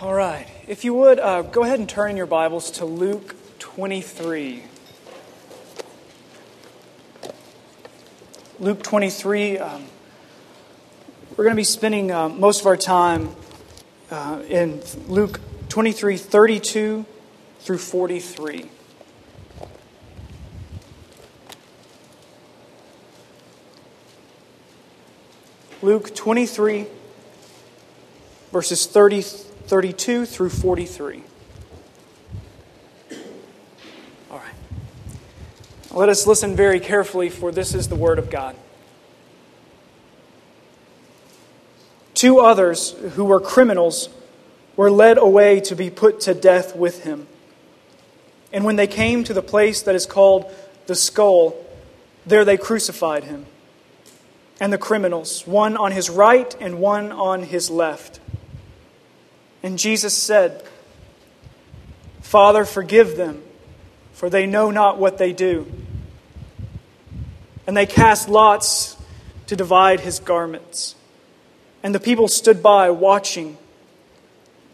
All right. If you would, uh, go ahead and turn in your Bibles to Luke 23. Luke 23. Um, we're going to be spending uh, most of our time uh, in Luke 23 32 through 43. Luke 23, verses 30, 32 through 43. All right. Let us listen very carefully, for this is the Word of God. Two others who were criminals were led away to be put to death with him. And when they came to the place that is called the skull, there they crucified him and the criminals, one on his right and one on his left. And Jesus said, Father, forgive them, for they know not what they do. And they cast lots to divide his garments. And the people stood by watching.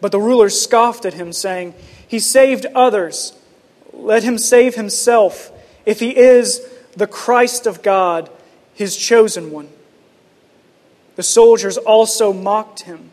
But the rulers scoffed at him, saying, He saved others. Let him save himself, if he is the Christ of God his chosen one. The soldiers also mocked him,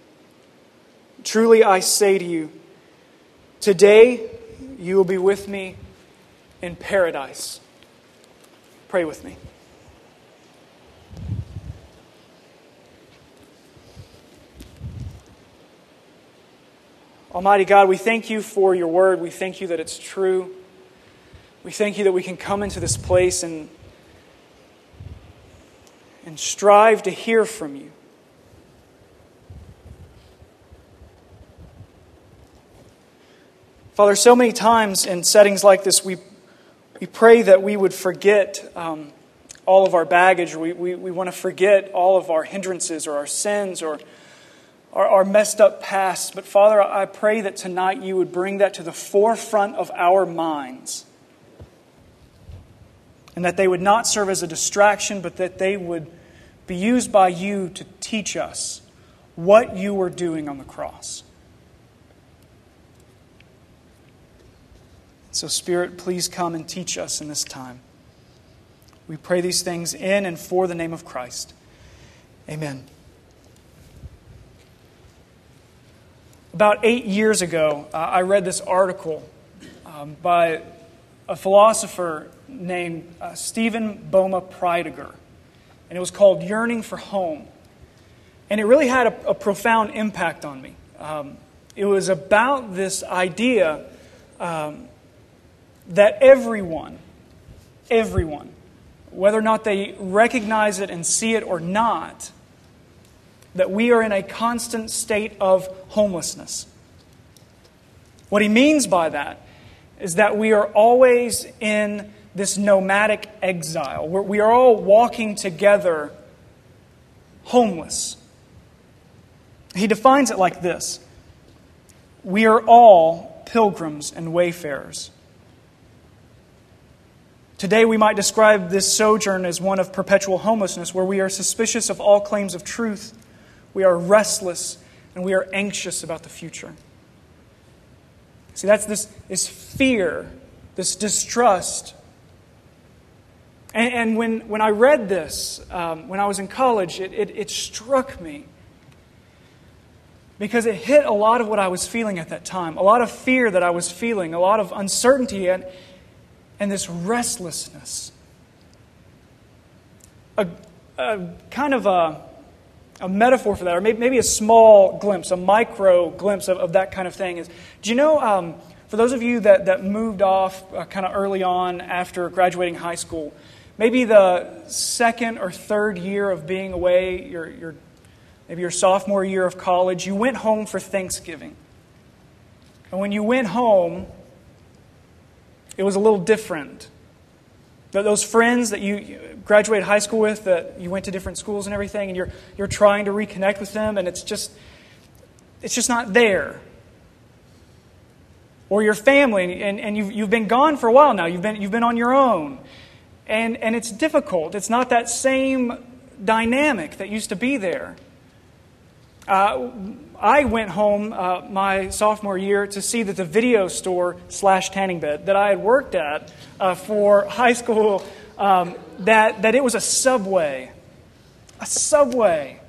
Truly I say to you, today you will be with me in paradise. Pray with me. Almighty God, we thank you for your word. We thank you that it's true. We thank you that we can come into this place and and strive to hear from you. Father, so many times in settings like this, we, we pray that we would forget um, all of our baggage. We, we, we want to forget all of our hindrances or our sins or our, our messed up past. But Father, I pray that tonight you would bring that to the forefront of our minds and that they would not serve as a distraction, but that they would be used by you to teach us what you were doing on the cross. So, Spirit, please come and teach us in this time. We pray these things in and for the name of Christ. Amen. About eight years ago, uh, I read this article um, by a philosopher named uh, Steven Bouma-Prediger, and it was called Yearning for Home. And it really had a, a profound impact on me. Um, it was about this idea um, that everyone, everyone, whether or not they recognize it and see it or not, that we are in a constant state of homelessness. What he means by that is that we are always in this nomadic exile, where we are all walking together homeless. He defines it like this We are all pilgrims and wayfarers. Today, we might describe this sojourn as one of perpetual homelessness, where we are suspicious of all claims of truth, we are restless, and we are anxious about the future. See, that's this, this fear, this distrust. And, and when, when I read this, um, when I was in college, it, it, it struck me because it hit a lot of what I was feeling at that time, a lot of fear that I was feeling, a lot of uncertainty, and, and this restlessness. A, a kind of a, a metaphor for that, or maybe, maybe a small glimpse, a micro glimpse of, of that kind of thing is do you know, um, for those of you that, that moved off uh, kind of early on after graduating high school, maybe the second or third year of being away, you're, you're maybe your sophomore year of college, you went home for Thanksgiving. And when you went home, it was a little different. Those friends that you graduated high school with, that you went to different schools and everything, and you're, you're trying to reconnect with them, and it's just, it's just not there. Or your family, and, and you've, you've been gone for a while now, you've been, you've been on your own. And, and it's difficult. It's not that same dynamic that used to be there. Uh, I went home uh, my sophomore year to see that the video store slash tanning bed that I had worked at uh, for high school, um, that, that it was a subway. A subway.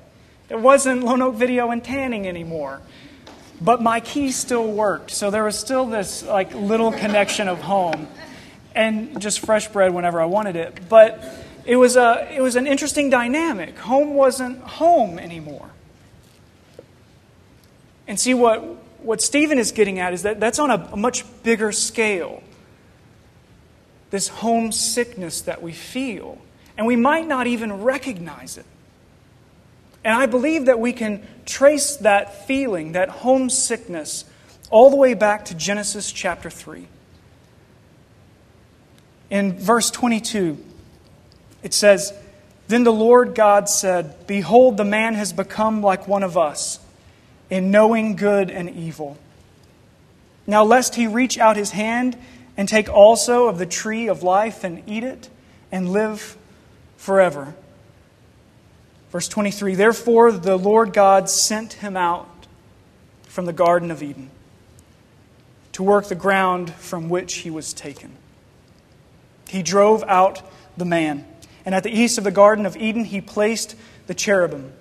It wasn't Lone Oak Video and Tanning anymore. But my key still worked, so there was still this like little connection of home, and just fresh bread whenever I wanted it. But it was a it was an interesting dynamic. Home wasn't home anymore. And see, what, what Stephen is getting at is that that's on a, a much bigger scale. This homesickness that we feel. And we might not even recognize it. And I believe that we can trace that feeling, that homesickness, all the way back to Genesis chapter 3. In verse 22, it says, Then the Lord God said, Behold, the man has become like one of us in knowing good and evil. Now, lest he reach out his hand and take also of the tree of life and eat it and live forever. Verse 23 Therefore, the Lord God sent him out from the Garden of Eden to work the ground from which he was taken. He drove out the man, and at the east of the Garden of Eden, he placed the cherubim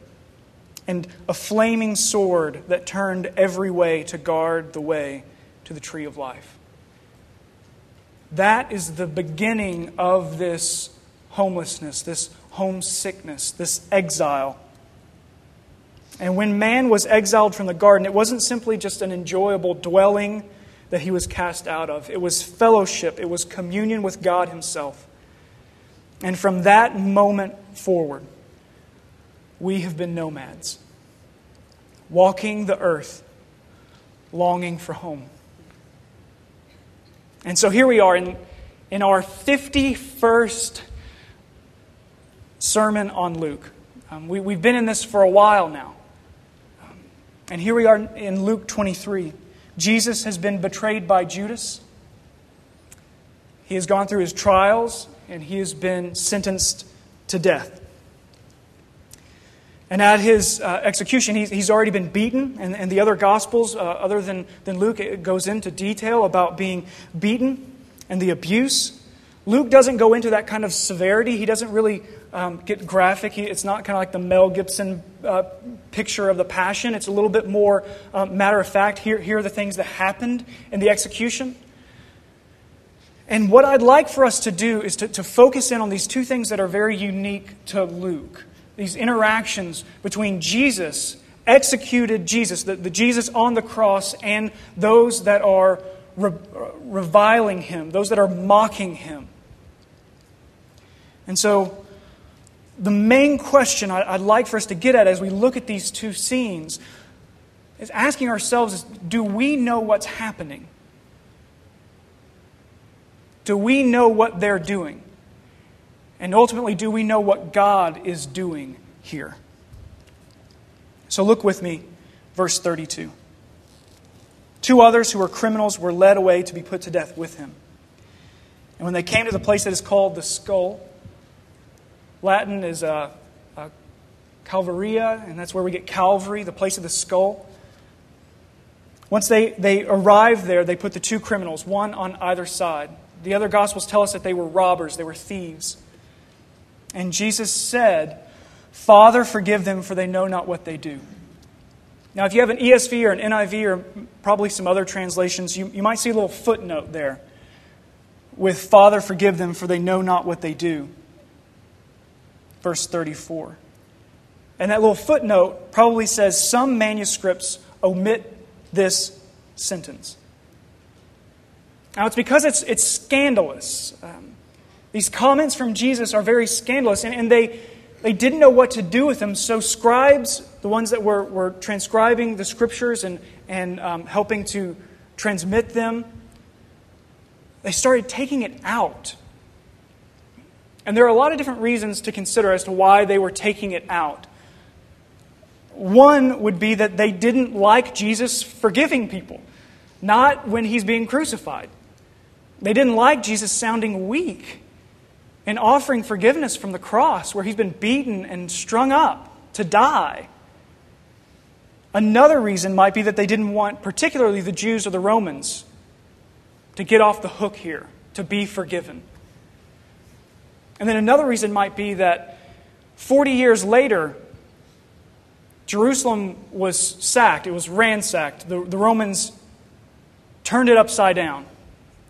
and a flaming sword that turned every way to guard the way to the tree of life. That is the beginning of this homelessness, this homesickness, this exile. And when man was exiled from the garden, it wasn't simply just an enjoyable dwelling that he was cast out of, it was fellowship, it was communion with God Himself. And from that moment forward, we have been nomads, walking the earth, longing for home. And so here we are in, in our 51st sermon on Luke. Um, we, we've been in this for a while now. Um, and here we are in Luke 23. Jesus has been betrayed by Judas. He has gone through his trials and he has been sentenced to death. And at his uh, execution, he's, he's already been beaten. And, and the other Gospels, uh, other than, than Luke, it goes into detail about being beaten and the abuse. Luke doesn't go into that kind of severity. He doesn't really um, get graphic. He, it's not kind of like the Mel Gibson uh, picture of the Passion. It's a little bit more um, matter of fact. Here, here are the things that happened in the execution. And what I'd like for us to do is to, to focus in on these two things that are very unique to Luke these interactions between Jesus, executed Jesus, the, the Jesus on the cross, and those that are re- uh, reviling him, those that are mocking him. And so, the main question I'd like for us to get at as we look at these two scenes is asking ourselves do we know what's happening? Do we know what they're doing? And ultimately, do we know what God is doing here? So look with me, verse 32. Two others who were criminals were led away to be put to death with him. And when they came to the place that is called the skull, Latin is a, a Calvaria, and that's where we get Calvary, the place of the skull. Once they, they arrived there, they put the two criminals, one on either side. The other Gospels tell us that they were robbers, they were thieves. And Jesus said, Father, forgive them, for they know not what they do. Now, if you have an ESV or an NIV or probably some other translations, you, you might see a little footnote there with Father, forgive them, for they know not what they do. Verse 34. And that little footnote probably says some manuscripts omit this sentence. Now, it's because it's, it's scandalous. Um, these comments from Jesus are very scandalous, and, and they, they didn't know what to do with them. So, scribes, the ones that were, were transcribing the scriptures and, and um, helping to transmit them, they started taking it out. And there are a lot of different reasons to consider as to why they were taking it out. One would be that they didn't like Jesus forgiving people, not when he's being crucified. They didn't like Jesus sounding weak and offering forgiveness from the cross where he's been beaten and strung up to die. Another reason might be that they didn't want, particularly the Jews or the Romans, to get off the hook here, to be forgiven. And then another reason might be that 40 years later, Jerusalem was sacked, it was ransacked. The, the Romans turned it upside down.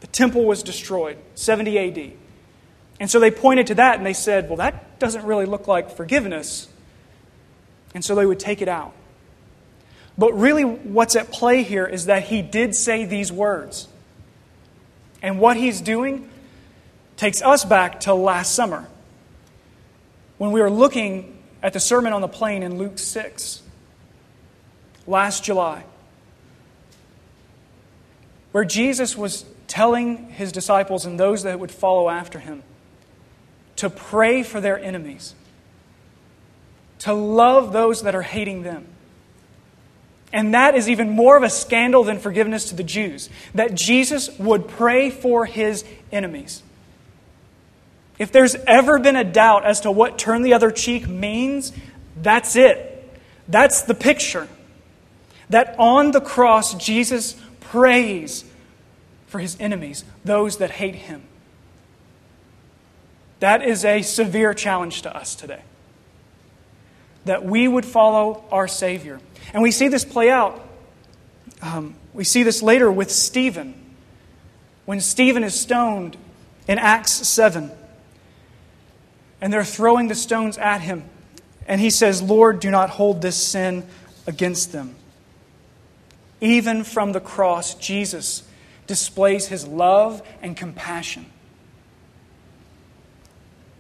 The temple was destroyed, 70 AD. And so they pointed to that and they said, well, that doesn't really look like forgiveness. And so they would take it out. But really, what's at play here is that he did say these words. And what he's doing takes us back to last summer when we were looking at the Sermon on the Plain in Luke 6 last July, where Jesus was telling his disciples and those that would follow after him to pray for their enemies, to love those that are hating them. And that is even more of a scandal than forgiveness to the Jews, that Jesus would pray for his enemies. If there's ever been a doubt as to what turn the other cheek means, that's it. That's the picture. That on the cross, Jesus prays for his enemies, those that hate him. That is a severe challenge to us today. That we would follow our Savior. And we see this play out. Um, we see this later with Stephen. When Stephen is stoned in Acts 7. And they're throwing the stones at him. And he says, Lord, do not hold this sin against them. Even from the cross, Jesus displays his love and compassion.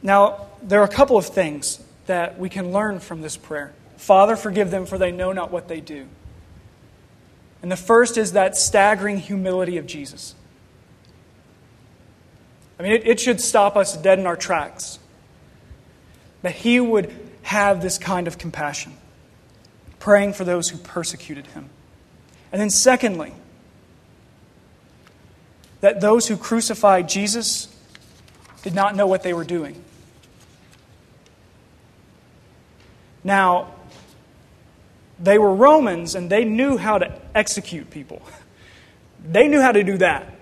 Now, there are a couple of things that we can learn from this prayer. Father, forgive them, for they know not what they do. And the first is that staggering humility of Jesus. I mean, it, it should stop us dead in our tracks. That he would have this kind of compassion, praying for those who persecuted him. And then, secondly, that those who crucified Jesus did not know what they were doing. Now, they were Romans and they knew how to execute people. They knew how to do that.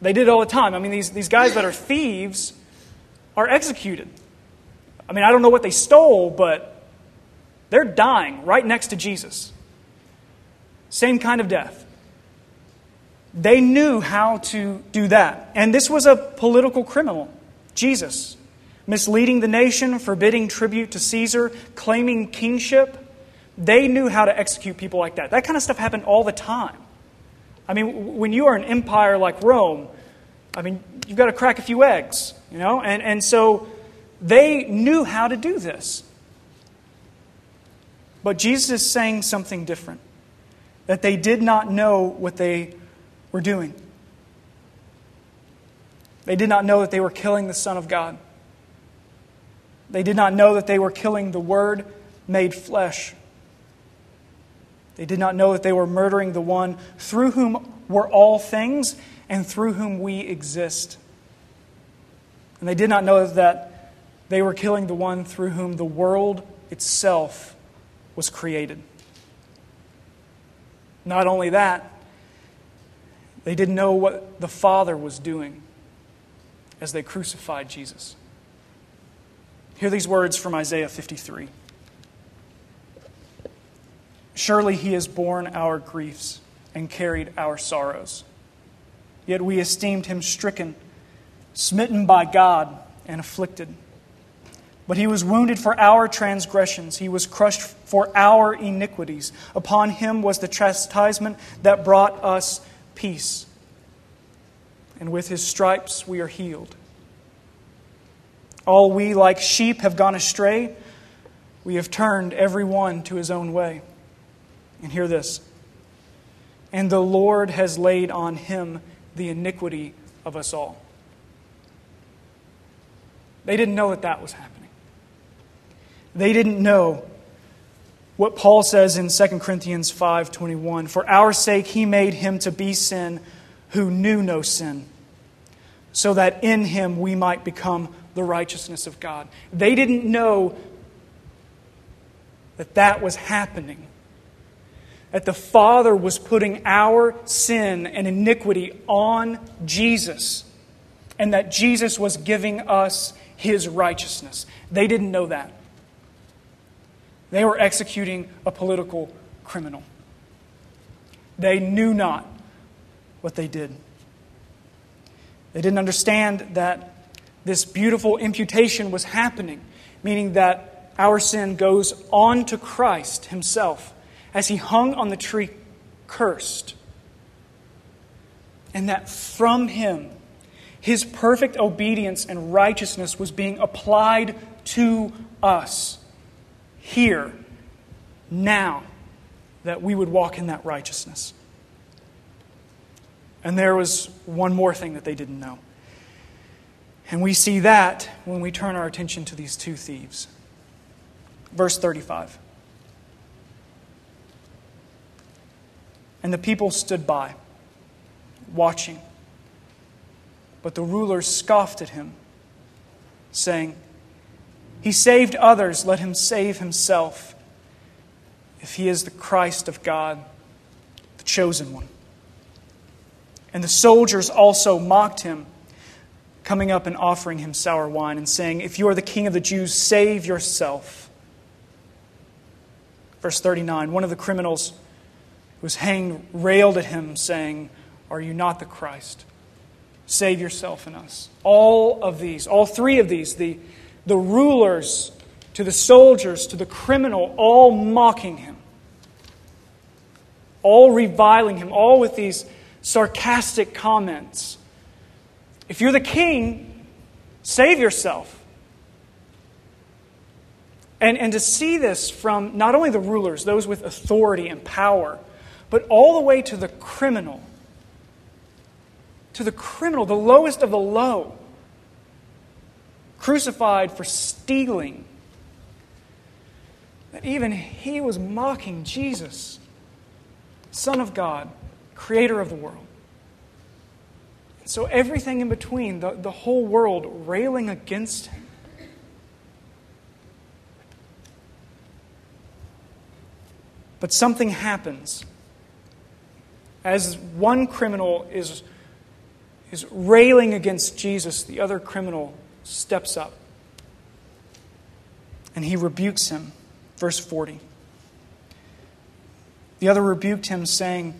They did it all the time. I mean, these, these guys that are thieves are executed. I mean, I don't know what they stole, but they're dying right next to Jesus. Same kind of death. They knew how to do that. And this was a political criminal, Jesus, misleading the nation, forbidding tribute to Caesar, claiming kingship. They knew how to execute people like that. That kind of stuff happened all the time. I mean, when you are an empire like Rome, I mean, you've got to crack a few eggs, you know? And, and so they knew how to do this. But Jesus is saying something different that they did not know what they were doing. They did not know that they were killing the Son of God. They did not know that they were killing the Word made flesh. They did not know that they were murdering the one through whom were all things and through whom we exist. And they did not know that they were killing the one through whom the world itself was created. Not only that, they didn't know what the Father was doing as they crucified Jesus. Hear these words from Isaiah 53. Surely he has borne our griefs and carried our sorrows. Yet we esteemed him stricken, smitten by God, and afflicted. But he was wounded for our transgressions, he was crushed for our iniquities. Upon him was the chastisement that brought us peace. And with his stripes we are healed. All we, like sheep, have gone astray. We have turned every one to his own way. And hear this. And the Lord has laid on him the iniquity of us all. They didn't know that that was happening. They didn't know what Paul says in 2 Corinthians 5:21, "For our sake he made him to be sin who knew no sin, so that in him we might become the righteousness of God." They didn't know that that was happening that the Father was putting our sin and iniquity on Jesus, and that Jesus was giving us his righteousness. They didn't know that. They were executing a political criminal. They knew not what they did. They didn't understand that this beautiful imputation was happening, meaning that our sin goes on to Christ himself as he hung on the tree cursed. And that from him, his perfect obedience and righteousness was being applied to us here, now, that we would walk in that righteousness. And there was one more thing that they didn't know. And we see that when we turn our attention to these two thieves. Verse 35. And the people stood by, watching. But the rulers scoffed at him, saying, He saved others, let him save himself, if he is the Christ of God, the chosen one. And the soldiers also mocked him, coming up and offering him sour wine, and saying, If you are the king of the Jews, save yourself. Verse 39 One of the criminals who was hanged railed at him, saying, Are you not the Christ? Save yourself and us. All of these, all three of these, the, the rulers to the soldiers to the criminal, all mocking him, all reviling him, all with these sarcastic comments. If you're the king, save yourself. And, and to see this from not only the rulers, those with authority and power, but all the way to the criminal. To the criminal, the lowest of the low, crucified for stealing. That even he was mocking Jesus, Son of God, Creator of the world. So everything in between, the, the whole world railing against him. But something happens as one criminal is, is railing against Jesus, the other criminal steps up and he rebukes him. Verse 40. The other rebuked him, saying,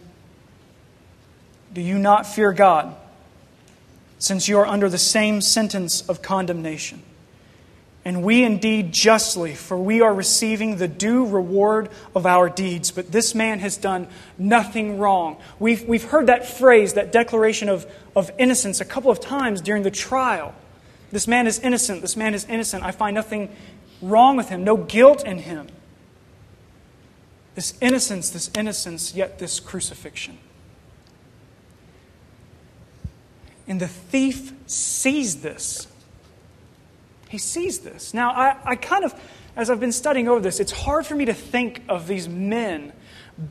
Do you not fear God, since you are under the same sentence of condemnation? And we indeed justly, for we are receiving the due reward of our deeds. But this man has done nothing wrong. We've, we've heard that phrase, that declaration of, of innocence, a couple of times during the trial. This man is innocent. This man is innocent. I find nothing wrong with him, no guilt in him. This innocence, this innocence, yet this crucifixion. And the thief sees this. He sees this. Now, I, I kind of, as I've been studying over this, it's hard for me to think of these men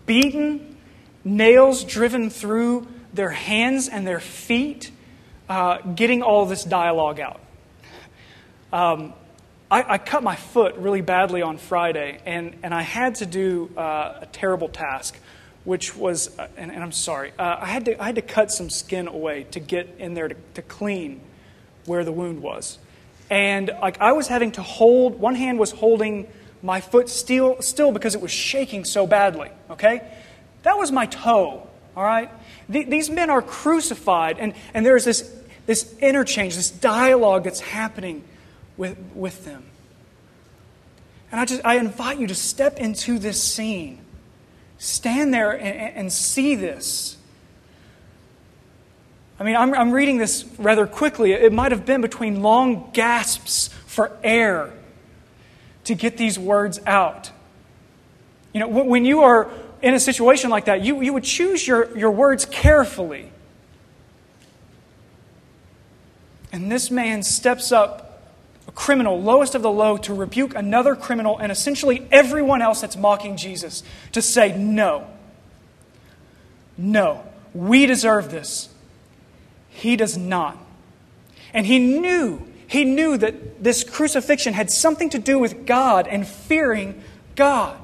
beaten, nails driven through their hands and their feet, uh, getting all this dialogue out. Um, I, I, cut my foot really badly on Friday, and, and I had to do uh, a terrible task, which was, uh, and, and, I'm sorry, uh, I, had to, I had to cut some skin away to get in there to, to clean where the wound was. And like I was having to hold, one hand was holding my foot still, still because it was shaking so badly, okay? That was my toe, all right? These men are crucified, and, and there's this, this interchange, this dialogue that's happening with, with them. And I just I invite you to step into this scene. Stand there and, and see this. I mean, I'm, I'm reading this rather quickly. It might have been between long gasps for air to get these words out. You know, when you are in a situation like that, you, you would choose your, your words carefully. And this man steps up, a criminal, lowest of the low, to rebuke another criminal and essentially everyone else that's mocking Jesus to say, No. No. We deserve this. He does not. And he knew, he knew that this crucifixion had something to do with God and fearing God.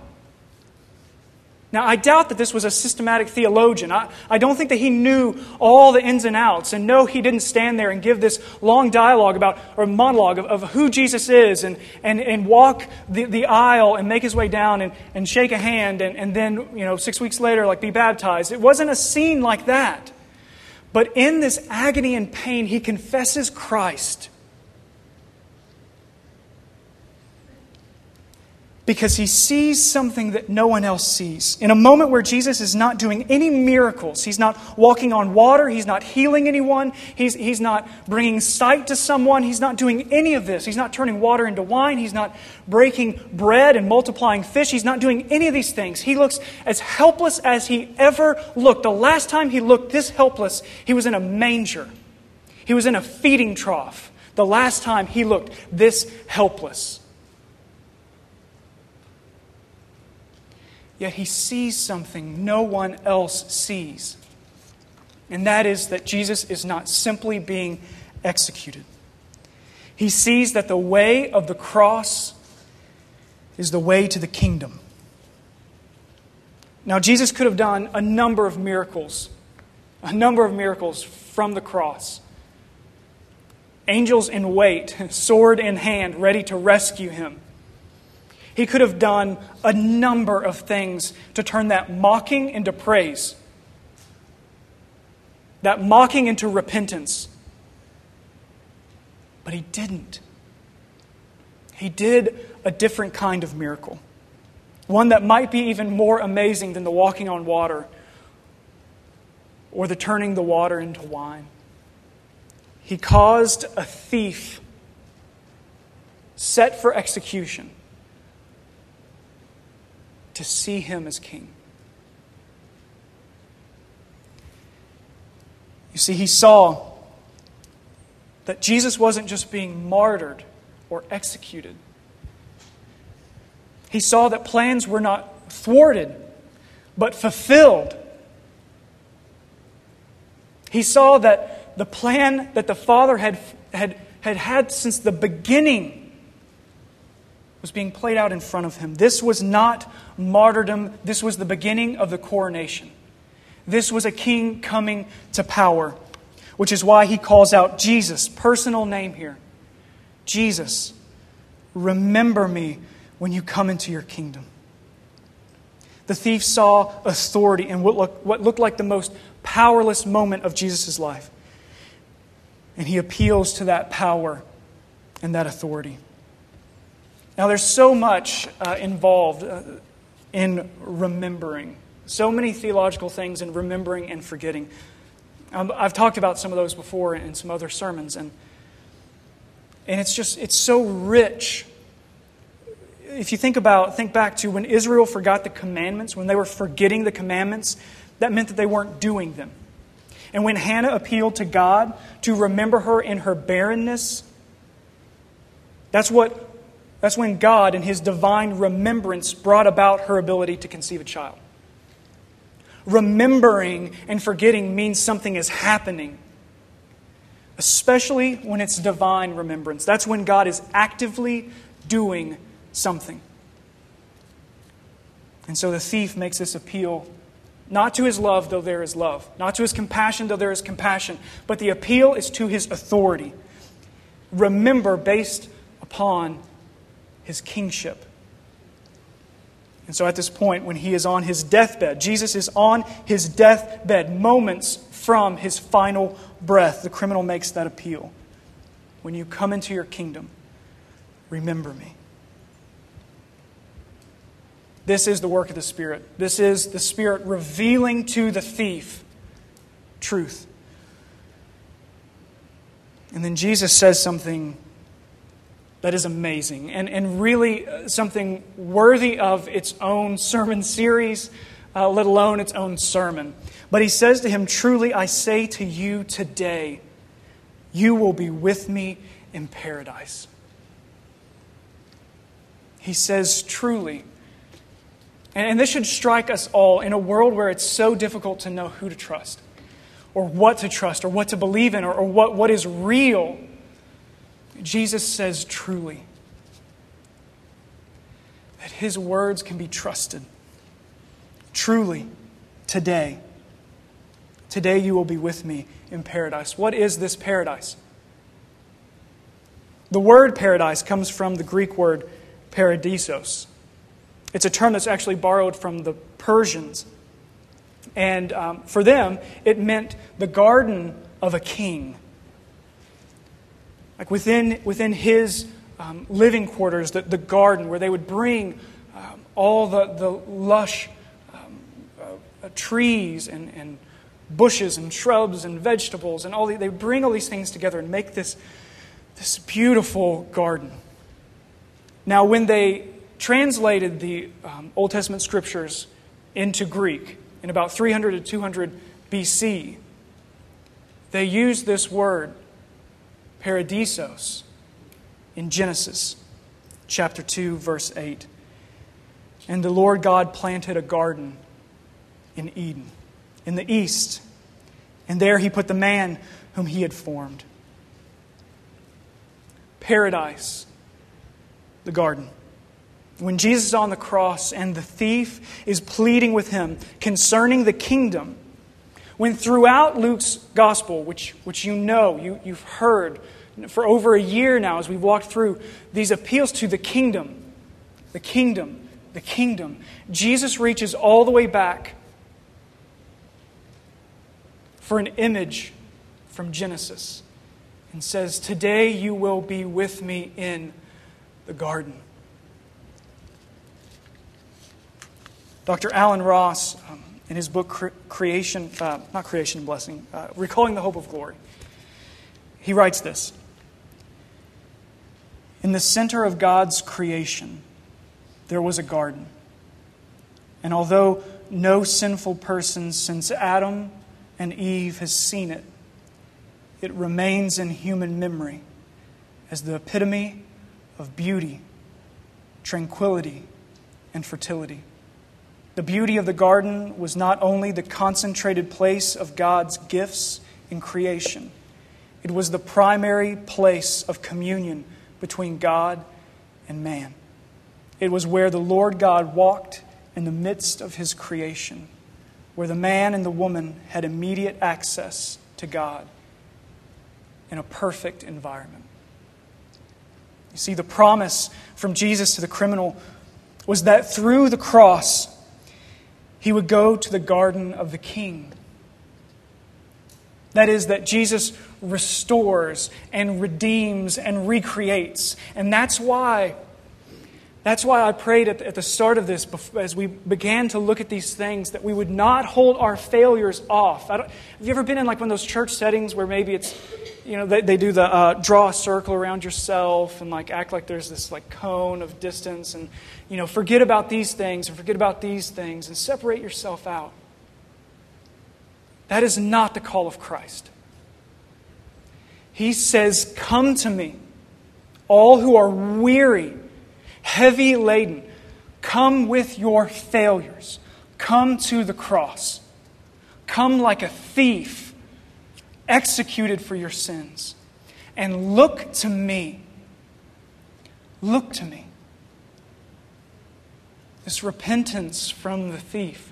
Now, I doubt that this was a systematic theologian. I, I don't think that he knew all the ins and outs. And no, he didn't stand there and give this long dialogue about, or monologue of, of who Jesus is and, and, and walk the, the aisle and make his way down and, and shake a hand and, and then, you know, six weeks later, like be baptized. It wasn't a scene like that. But in this agony and pain, he confesses Christ. Because he sees something that no one else sees. In a moment where Jesus is not doing any miracles, he's not walking on water, he's not healing anyone, he's, he's not bringing sight to someone, he's not doing any of this. He's not turning water into wine, he's not breaking bread and multiplying fish, he's not doing any of these things. He looks as helpless as he ever looked. The last time he looked this helpless, he was in a manger, he was in a feeding trough. The last time he looked this helpless. Yet he sees something no one else sees. And that is that Jesus is not simply being executed. He sees that the way of the cross is the way to the kingdom. Now, Jesus could have done a number of miracles, a number of miracles from the cross. Angels in wait, sword in hand, ready to rescue him. He could have done a number of things to turn that mocking into praise, that mocking into repentance. But he didn't. He did a different kind of miracle, one that might be even more amazing than the walking on water or the turning the water into wine. He caused a thief set for execution to see him as king. You see, he saw that Jesus wasn't just being martyred or executed. He saw that plans were not thwarted, but fulfilled. He saw that the plan that the Father had, had, had had since the beginning was being played out in front of him. This was not martyrdom, this was the beginning of the coronation. This was a king coming to power, which is why he calls out Jesus, personal name here. Jesus, remember me when you come into your kingdom. The thief saw authority in what looked, what looked like the most powerless moment of Jesus' life. And he appeals to that power and that authority. Now, there's so much uh, involved uh, in remembering, so many theological things in remembering and forgetting. Um, I've talked about some of those before in some other sermons, and, and it's just, it's so rich. If you think about, think back to when Israel forgot the commandments, when they were forgetting the commandments, that meant that they weren't doing them. And when Hannah appealed to God to remember her in her barrenness, that's what that's when God, in His divine remembrance, brought about her ability to conceive a child. Remembering and forgetting means something is happening, especially when it's divine remembrance. That's when God is actively doing something. And so the thief makes this appeal not to his love, though there is love, not to his compassion, though there is compassion, but the appeal is to his authority. Remember, based upon his kingship. And so at this point, when he is on his deathbed, Jesus is on his deathbed, moments from his final breath, the criminal makes that appeal. When you come into your kingdom, remember me. This is the work of the Spirit. This is the Spirit revealing to the thief truth. And then Jesus says something that is amazing and, and really uh, something worthy of its own sermon series, uh, let alone its own sermon. But he says to him, Truly I say to you today, you will be with me in paradise. He says, Truly. And this should strike us all in a world where it's so difficult to know who to trust, or what to trust, or what to believe in, or, or what, what is real. Jesus says truly that his words can be trusted. Truly, today. Today you will be with me in paradise. What is this paradise? The word paradise comes from the Greek word paradeisos. It's a term that's actually borrowed from the Persians. And um, for them, it meant the garden of a king. Like within, within his um, living quarters, the, the garden, where they would bring um, all the, the lush um, uh, trees and, and bushes and shrubs and vegetables and all the, they bring all these things together and make this, this beautiful garden. Now, when they translated the um, Old Testament scriptures into Greek in about 300 to 200 BC, they used this word, paradeisos, in Genesis chapter 2, verse 8. And the Lord God planted a garden in Eden, in the east, and there he put the man whom he had formed. Paradise, the garden when Jesus is on the cross and the thief is pleading with him concerning the kingdom, when throughout Luke's gospel, which, which you know, you, you've heard for over a year now as we've walked through these appeals to the kingdom, the kingdom, the kingdom, Jesus reaches all the way back for an image from Genesis and says, Today you will be with me in the garden. Dr. Allen Ross, um, in his book Cre- Creation, uh, not Creation and Blessing, uh, Recalling the Hope of Glory, he writes this In the center of God's creation, there was a garden. And although no sinful person since Adam and Eve has seen it, it remains in human memory as the epitome of beauty, tranquility, and fertility. The beauty of the garden was not only the concentrated place of God's gifts in creation, it was the primary place of communion between God and man. It was where the Lord God walked in the midst of his creation, where the man and the woman had immediate access to God in a perfect environment. You see, the promise from Jesus to the criminal was that through the cross, he would go to the garden of the king. That is, that Jesus restores and redeems and recreates. And that's why. That's why I prayed at the start of this, as we began to look at these things, that we would not hold our failures off. have you ever been in like one of those church settings where maybe it's, you know, they, they do the uh, draw a circle around yourself and like act like there's this like cone of distance and you know, forget about these things and forget about these things and separate yourself out. That is not the call of Christ. He says, Come to me, all who are weary, heavy laden. Come with your failures. Come to the cross. Come like a thief, executed for your sins. And look to me. Look to me. This repentance from the thief.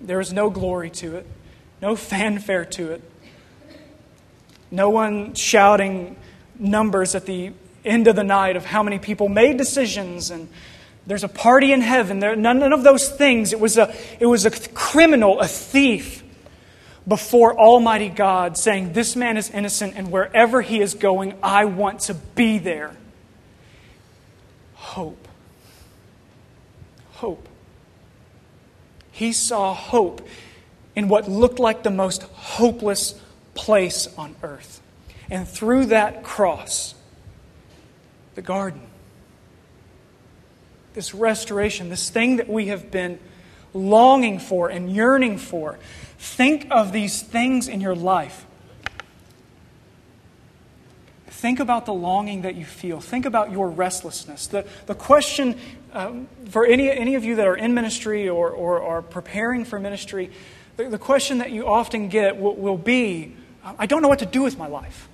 There is no glory to it, no fanfare to it, no one shouting numbers at the end of the night of how many people made decisions and There's a party in heaven. There, none, none of those things. It was, a, it was a criminal, a thief before Almighty God saying, This man is innocent, and wherever he is going, I want to be there. Hope. Hope. He saw hope in what looked like the most hopeless place on earth. And through that cross, the garden, this restoration, this thing that we have been longing for and yearning for, think of these things in your life. Think about the longing that you feel. Think about your restlessness. The, the question um, for any, any of you that are in ministry or, or are preparing for ministry, the, the question that you often get will, will be I don't know what to do with my life.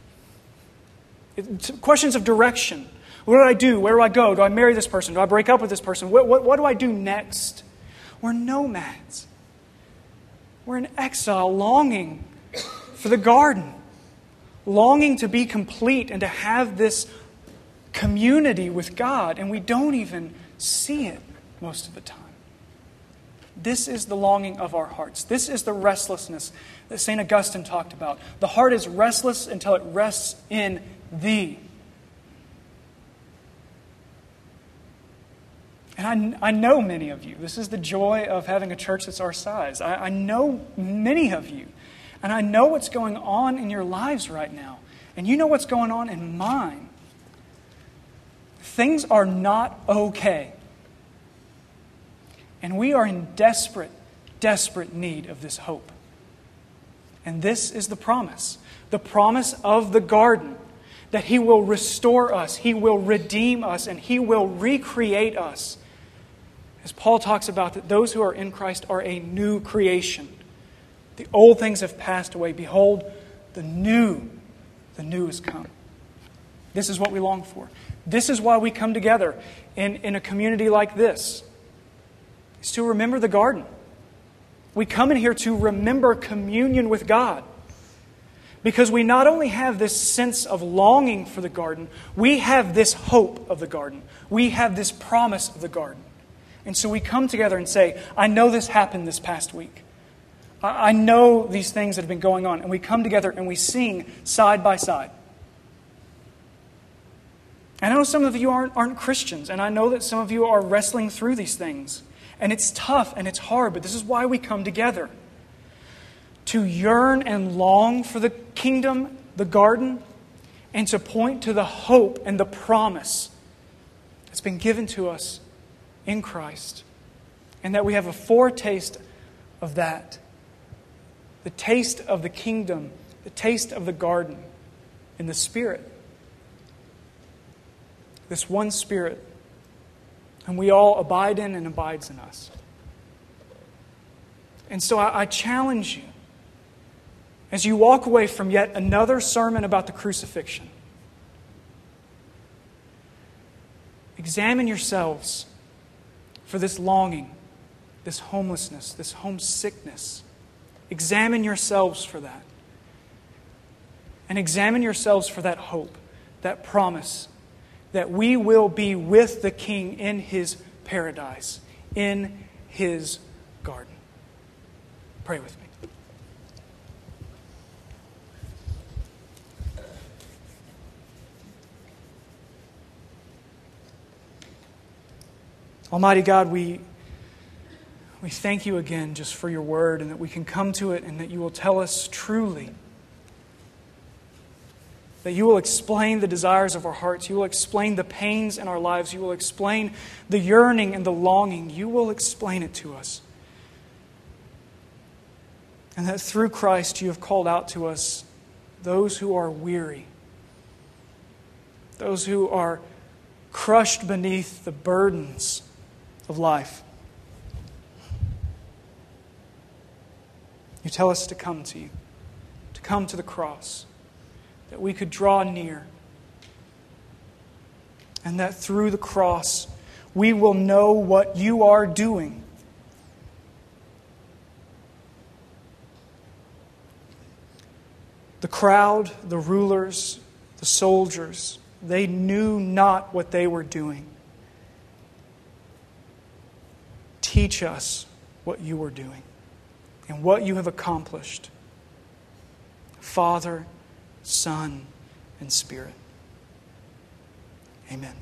It's questions of direction. What do I do? Where do I go? Do I marry this person? Do I break up with this person? What, what, what do I do next? We're nomads. We're in exile, longing for the garden, longing to be complete and to have this community with God, and we don't even see it most of the time. This is the longing of our hearts. This is the restlessness that St. Augustine talked about. The heart is restless until it rests in Thee. And I, I know many of you. This is the joy of having a church that's our size. I, I know many of you. And I know what's going on in your lives right now. And you know what's going on in mine. Things are not okay. And we are in desperate, desperate need of this hope. And this is the promise the promise of the garden that He will restore us, He will redeem us, and He will recreate us as Paul talks about that those who are in Christ are a new creation. The old things have passed away. Behold, the new, the new has come. This is what we long for. This is why we come together in, in a community like this. Is to remember the garden. We come in here to remember communion with God. Because we not only have this sense of longing for the garden, we have this hope of the garden. We have this promise of the garden. And so we come together and say, I know this happened this past week. I know these things that have been going on. And we come together and we sing side by side. I know some of you aren't, aren't Christians, and I know that some of you are wrestling through these things. And it's tough and it's hard, but this is why we come together to yearn and long for the kingdom, the garden, and to point to the hope and the promise that's been given to us in Christ, and that we have a foretaste of that the taste of the kingdom, the taste of the garden in the Spirit. This one Spirit, and we all abide in and abides in us. And so I, I challenge you as you walk away from yet another sermon about the crucifixion. Examine yourselves for this longing, this homelessness, this homesickness. Examine yourselves for that. And examine yourselves for that hope, that promise that we will be with the King in his paradise, in his garden. Pray with me. Almighty God, we, we thank you again just for your word and that we can come to it and that you will tell us truly. That you will explain the desires of our hearts. You will explain the pains in our lives. You will explain the yearning and the longing. You will explain it to us. And that through Christ you have called out to us those who are weary, those who are crushed beneath the burdens of life. You tell us to come to you, to come to the cross, that we could draw near, and that through the cross we will know what you are doing. The crowd, the rulers, the soldiers, they knew not what they were doing. Teach us what you are doing and what you have accomplished. Father, Son, and Spirit. Amen.